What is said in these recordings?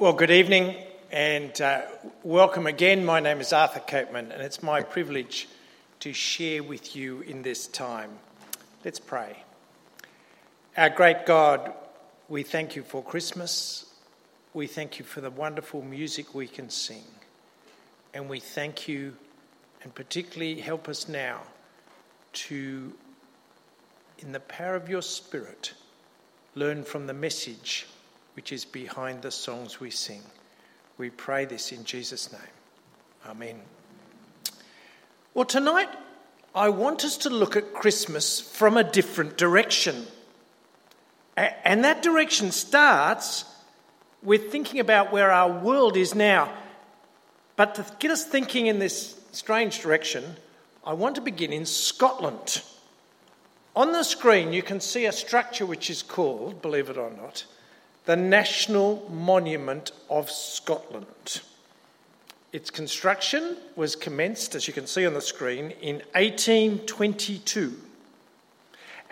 Well, good evening and uh, welcome again. My name is Arthur Copeman, and it's my privilege to share with you in this time. Let's pray. Our great God, we thank you for Christmas. We thank you for the wonderful music we can sing. And we thank you, and particularly help us now to, in the power of your Spirit, learn from the message which is behind the songs we sing. We pray this in Jesus' name. Amen. Well, tonight I want us to look at Christmas from a different direction. And that direction starts with thinking about where our world is now. But to get us thinking in this strange direction, I want to begin in Scotland. On the screen, you can see a structure which is called, believe it or not, the National Monument of Scotland. Its construction was commenced, as you can see on the screen, in 1822.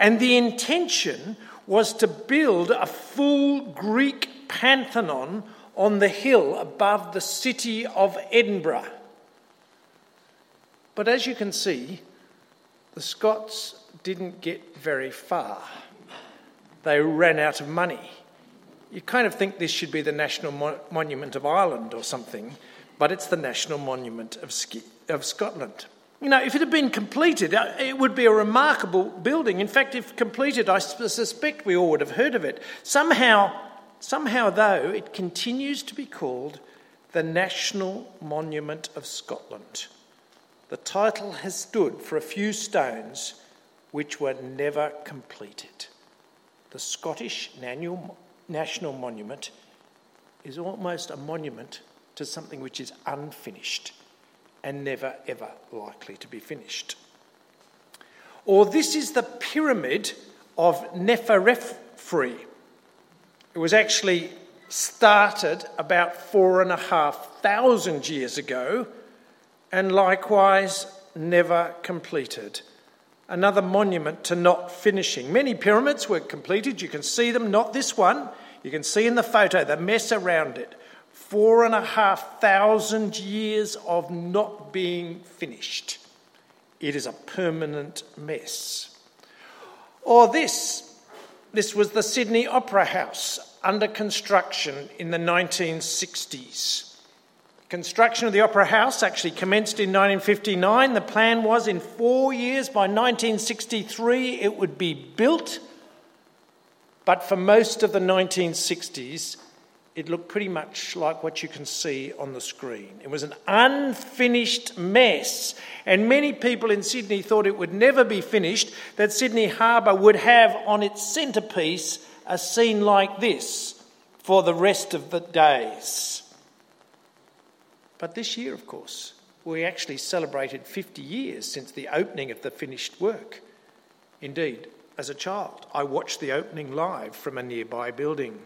And the intention was to build a full Greek pantheon on the hill above the city of Edinburgh. But as you can see, the Scots didn't get very far. They ran out of money you kind of think this should be the National Mo- Monument of Ireland or something, but it's the National Monument of, Ski- of Scotland. You know, if it had been completed, uh, it would be a remarkable building. In fact, if completed, I suspect we all would have heard of it. Somehow, somehow though, it continues to be called the National Monument of Scotland. The title has stood for a few stones which were never completed. The Scottish National national monument is almost a monument to something which is unfinished and never ever likely to be finished. Or this is the pyramid of Neferefre. It was actually started about four and a half thousand years ago and likewise never completed another monument to not finishing. Many pyramids were completed. You can see them, not this one. You can see in the photo the mess around it. Four and a half thousand years of not being finished. It is a permanent mess. Or this this was the Sydney Opera House under construction in the 1960s. Construction of the Opera House actually commenced in 1959. The plan was in four years, by 1963, it would be built. But for most of the 1960s, it looked pretty much like what you can see on the screen. It was an unfinished mess, and many people in Sydney thought it would never be finished, that Sydney Harbour would have on its centrepiece a scene like this for the rest of the days. But this year, of course, we actually celebrated 50 years since the opening of the finished work. Indeed, as a child, I watched the opening live from a nearby building.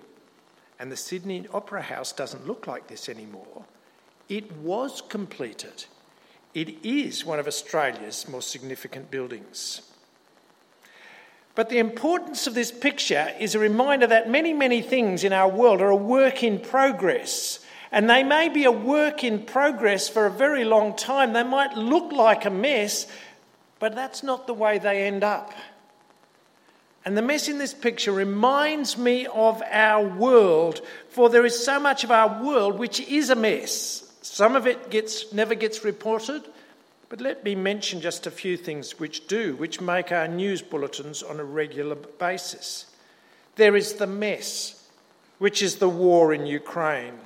And the Sydney Opera House doesn't look like this anymore. It was completed. It is one of Australia's most significant buildings. But the importance of this picture is a reminder that many, many things in our world are a work in progress. And they may be a work in progress for a very long time. They might look like a mess, but that's not the way they end up. And the mess in this picture reminds me of our world, for there is so much of our world which is a mess. Some of it gets, never gets reported, but let me mention just a few things which do, which make our news bulletins on a regular basis. There is the mess, which is the war in Ukraine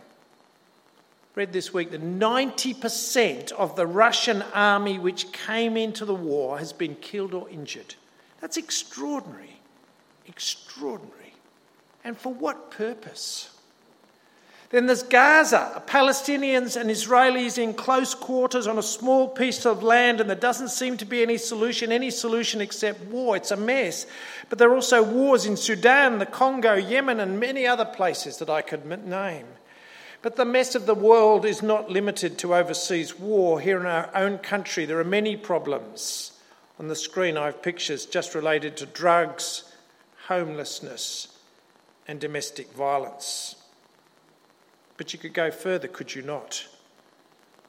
read this week that 90% of the Russian army which came into the war has been killed or injured. That's extraordinary. Extraordinary. And for what purpose? Then there's Gaza, Palestinians and Israelis in close quarters on a small piece of land, and there doesn't seem to be any solution, any solution except war. It's a mess. But there are also wars in Sudan, the Congo, Yemen, and many other places that I could name. But the mess of the world is not limited to overseas war. Here in our own country, there are many problems. On the screen, I have pictures just related to drugs, homelessness, and domestic violence. But you could go further, could you not?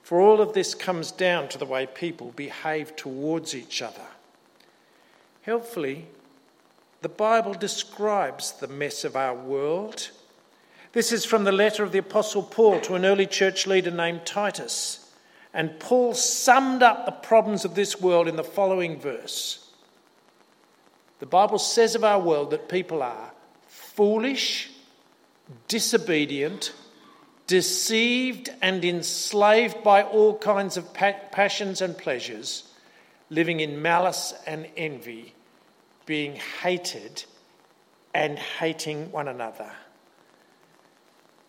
For all of this comes down to the way people behave towards each other. Helpfully, the Bible describes the mess of our world. This is from the letter of the Apostle Paul to an early church leader named Titus. And Paul summed up the problems of this world in the following verse The Bible says of our world that people are foolish, disobedient, deceived, and enslaved by all kinds of pa- passions and pleasures, living in malice and envy, being hated and hating one another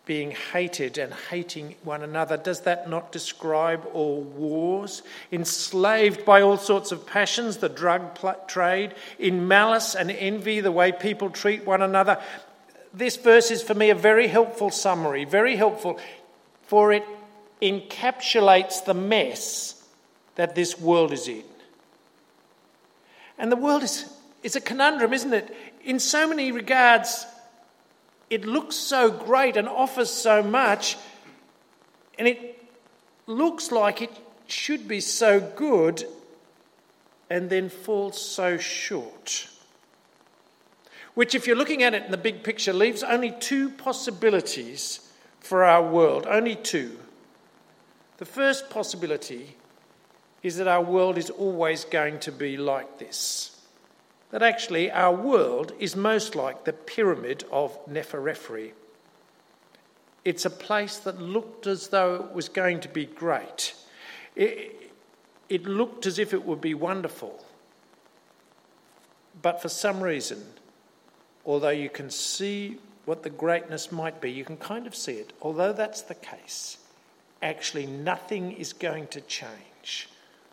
being hated and hating one another. Does that not describe all wars? Enslaved by all sorts of passions, the drug trade, in malice and envy, the way people treat one another. This verse is for me a very helpful summary, very helpful, for it encapsulates the mess that this world is in. And the world is, is a conundrum, isn't it? In so many regards, it looks so great and offers so much, and it looks like it should be so good and then falls so short. Which, if you're looking at it in the big picture, leaves only two possibilities for our world. Only two. The first possibility is that our world is always going to be like this that actually our world is most like the pyramid of Neferefre. It's a place that looked as though it was going to be great. It, it looked as if it would be wonderful. But for some reason, although you can see what the greatness might be, you can kind of see it. Although that's the case, actually nothing is going to change.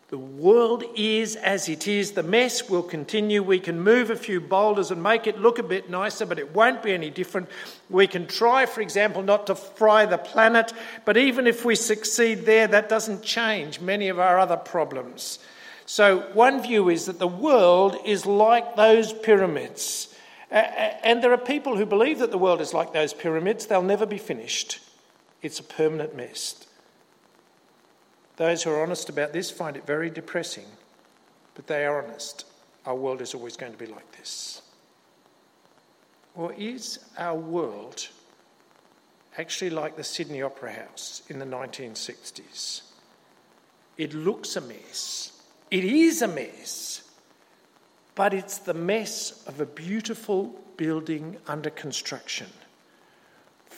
The world is as it is. The mess will continue. We can move a few boulders and make it look a bit nicer, but it won't be any different. We can try, for example, not to fry the planet, but even if we succeed there, that doesn't change many of our other problems. So, one view is that the world is like those pyramids. And there are people who believe that the world is like those pyramids, they'll never be finished. It's a permanent mess. Those who are honest about this find it very depressing, but they are honest. Our world is always going to be like this. Or is our world actually like the Sydney Opera House in the 1960s? It looks a mess. It is a mess. But it's the mess of a beautiful building under construction.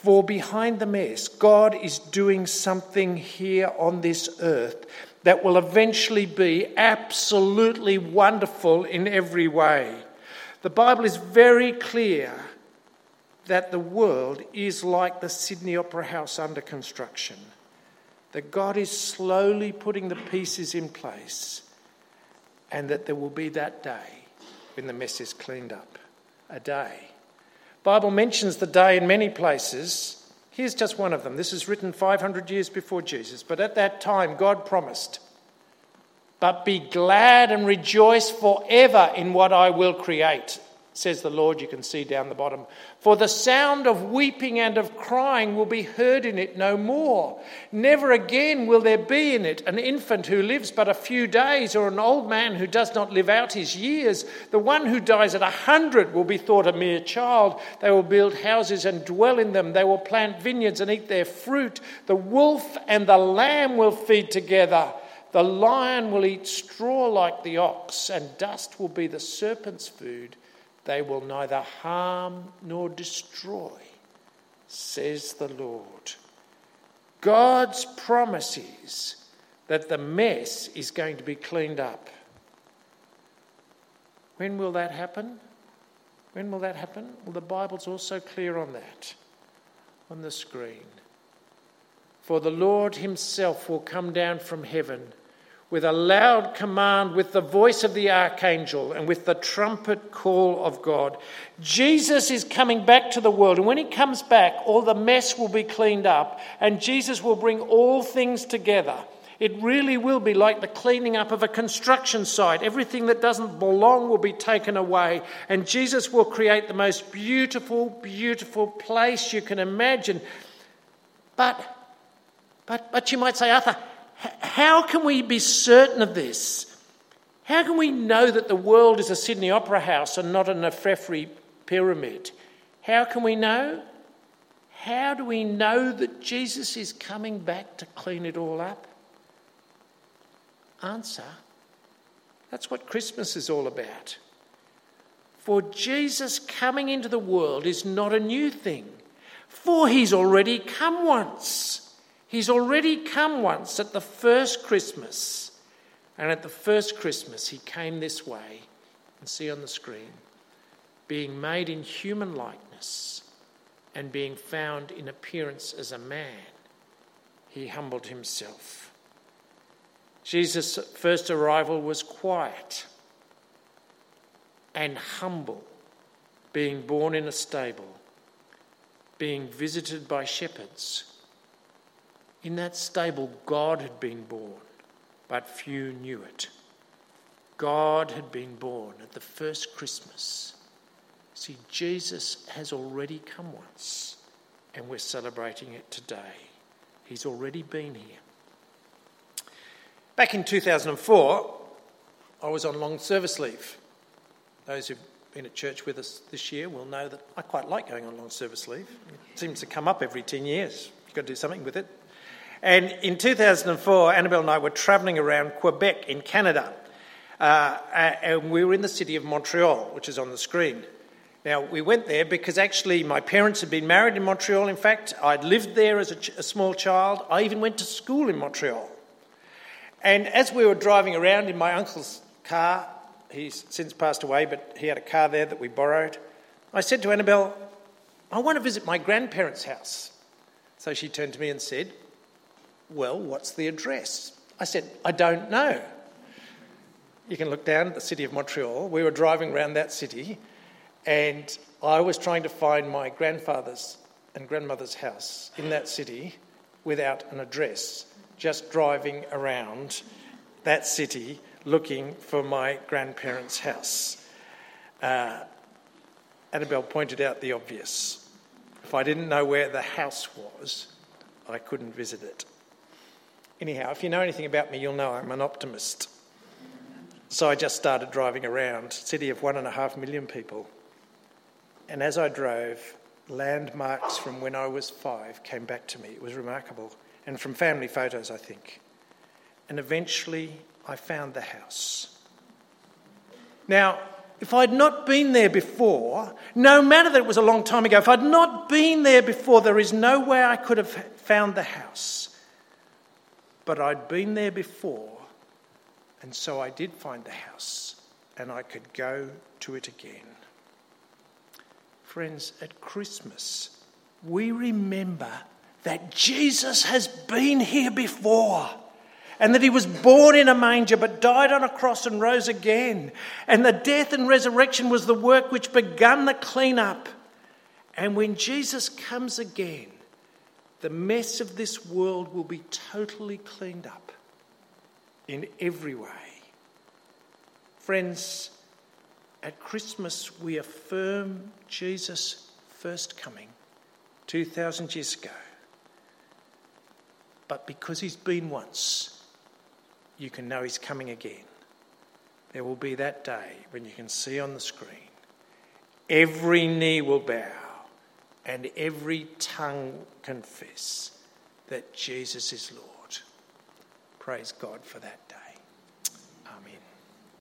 For behind the mess, God is doing something here on this earth that will eventually be absolutely wonderful in every way. The Bible is very clear that the world is like the Sydney Opera House under construction, that God is slowly putting the pieces in place, and that there will be that day when the mess is cleaned up. A day Bible mentions the day in many places. Here's just one of them. This is written 500 years before Jesus, but at that time God promised, "But be glad and rejoice forever in what I will create." Says the Lord, you can see down the bottom. For the sound of weeping and of crying will be heard in it no more. Never again will there be in it an infant who lives but a few days, or an old man who does not live out his years. The one who dies at a hundred will be thought a mere child. They will build houses and dwell in them. They will plant vineyards and eat their fruit. The wolf and the lamb will feed together. The lion will eat straw like the ox, and dust will be the serpent's food. They will neither harm nor destroy, says the Lord. God's promise is that the mess is going to be cleaned up. When will that happen? When will that happen? Well, the Bible's also clear on that on the screen. For the Lord Himself will come down from heaven with a loud command, with the voice of the archangel, and with the trumpet call of God. Jesus is coming back to the world, and when he comes back, all the mess will be cleaned up, and Jesus will bring all things together. It really will be like the cleaning up of a construction site. Everything that doesn't belong will be taken away, and Jesus will create the most beautiful, beautiful place you can imagine. but, but, but you might say, Arthur, how can we be certain of this? How can we know that the world is a Sydney Opera House and not a Neferefre pyramid? How can we know? How do we know that Jesus is coming back to clean it all up? Answer that's what Christmas is all about. For Jesus coming into the world is not a new thing, for he's already come once. He's already come once at the first Christmas. And at the first Christmas, he came this way, and see on the screen, being made in human likeness and being found in appearance as a man, he humbled himself. Jesus' first arrival was quiet and humble, being born in a stable, being visited by shepherds. In that stable, God had been born, but few knew it. God had been born at the first Christmas See, Jesus has already come once, and we're celebrating it today. He's already been here. Back in 2004, I was on long service leave. Those who've been at church with us this year will know that I quite like going on long service leave. It seems to come up every 10 years. You've got to do something with it. And in 2004, Annabelle and I were travelling around Quebec in Canada. Uh, and we were in the city of Montreal, which is on the screen. Now, we went there because actually my parents had been married in Montreal. In fact, I'd lived there as a, ch- a, small child. I even went to school in Montreal. And as we were driving around in my uncle's car, he's since passed away, but he had a car there that we borrowed, I said to Annabelle, I want to visit my grandparents' house. So she turned to me and said, Well, what's the address? I said, I don't know. You can look down at the city of Montreal. We were driving around that city and I was trying to find my grandfather's and grandmother's house in that city without an address, just driving around that city looking for my grandparents' house. Uh, Annabelle pointed out the obvious. If I didn't know where the house was, I couldn't visit it. Anyhow, if you know anything about me, you'll know I'm an optimist. So I just started driving around, city of one and a half million people. And as I drove, landmarks from when I was five came back to me. It was remarkable. And from family photos, I think. And eventually, I found the house. Now, if I'd not been there before, no matter that it was a long time ago, if I'd not been there before, there is no way I could have found the house. But I'd been there before, and so I did find the house, and I could go to it again. Friends, at Christmas, we remember that Jesus has been here before and that he was born in a manger but died on a cross and rose again. And the death and resurrection was the work which began the cleanup. And when Jesus comes again, the mess of this world will be totally cleaned up in every way. Friends, at Christmas, we affirm Jesus' first coming 2,000 years ago. But because he's been once, you can know he's coming again. There will be that day when you can see on the screen every knee will bow and every tongue confess that Jesus is Lord. Praise God for that day.